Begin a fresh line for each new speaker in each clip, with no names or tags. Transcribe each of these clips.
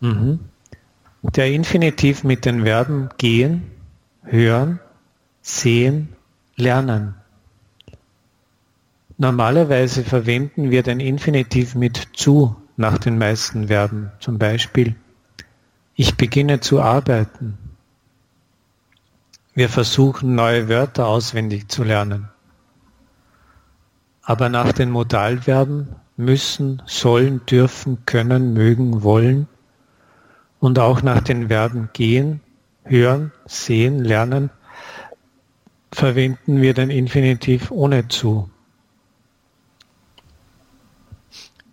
Mhm. Der Infinitiv mit den Verben gehen, hören, sehen, lernen. Normalerweise verwenden wir den Infinitiv mit zu nach den meisten Verben. Zum Beispiel, ich beginne zu arbeiten. Wir versuchen neue Wörter auswendig zu lernen. Aber nach den Modalverben müssen, sollen, dürfen, können, mögen, wollen und auch nach den Verben gehen, hören, sehen, lernen verwenden wir den Infinitiv ohne zu.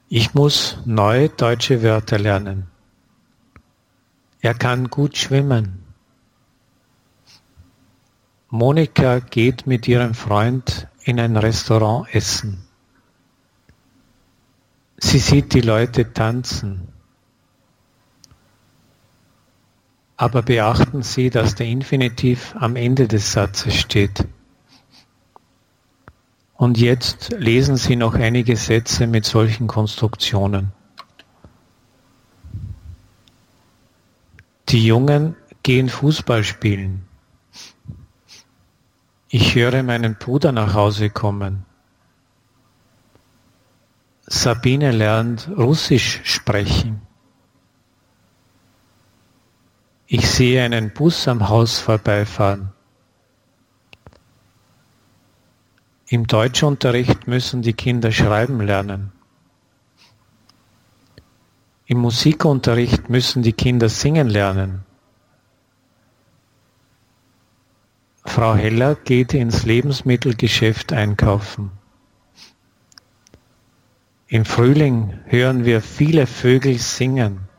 Ich muss neue deutsche Wörter lernen. Er kann gut schwimmen. Monika geht mit ihrem Freund in ein Restaurant essen. Sie sieht die Leute tanzen. Aber beachten Sie, dass der Infinitiv am Ende des Satzes steht. Und jetzt lesen Sie noch einige Sätze mit solchen Konstruktionen. Die Jungen gehen Fußball spielen. Ich höre meinen Bruder nach Hause kommen. Sabine lernt Russisch sprechen. Ich sehe einen Bus am Haus vorbeifahren. Im Deutschunterricht müssen die Kinder schreiben lernen. Im Musikunterricht müssen die Kinder singen lernen. Frau Heller geht ins Lebensmittelgeschäft einkaufen. Im Frühling hören wir viele Vögel singen.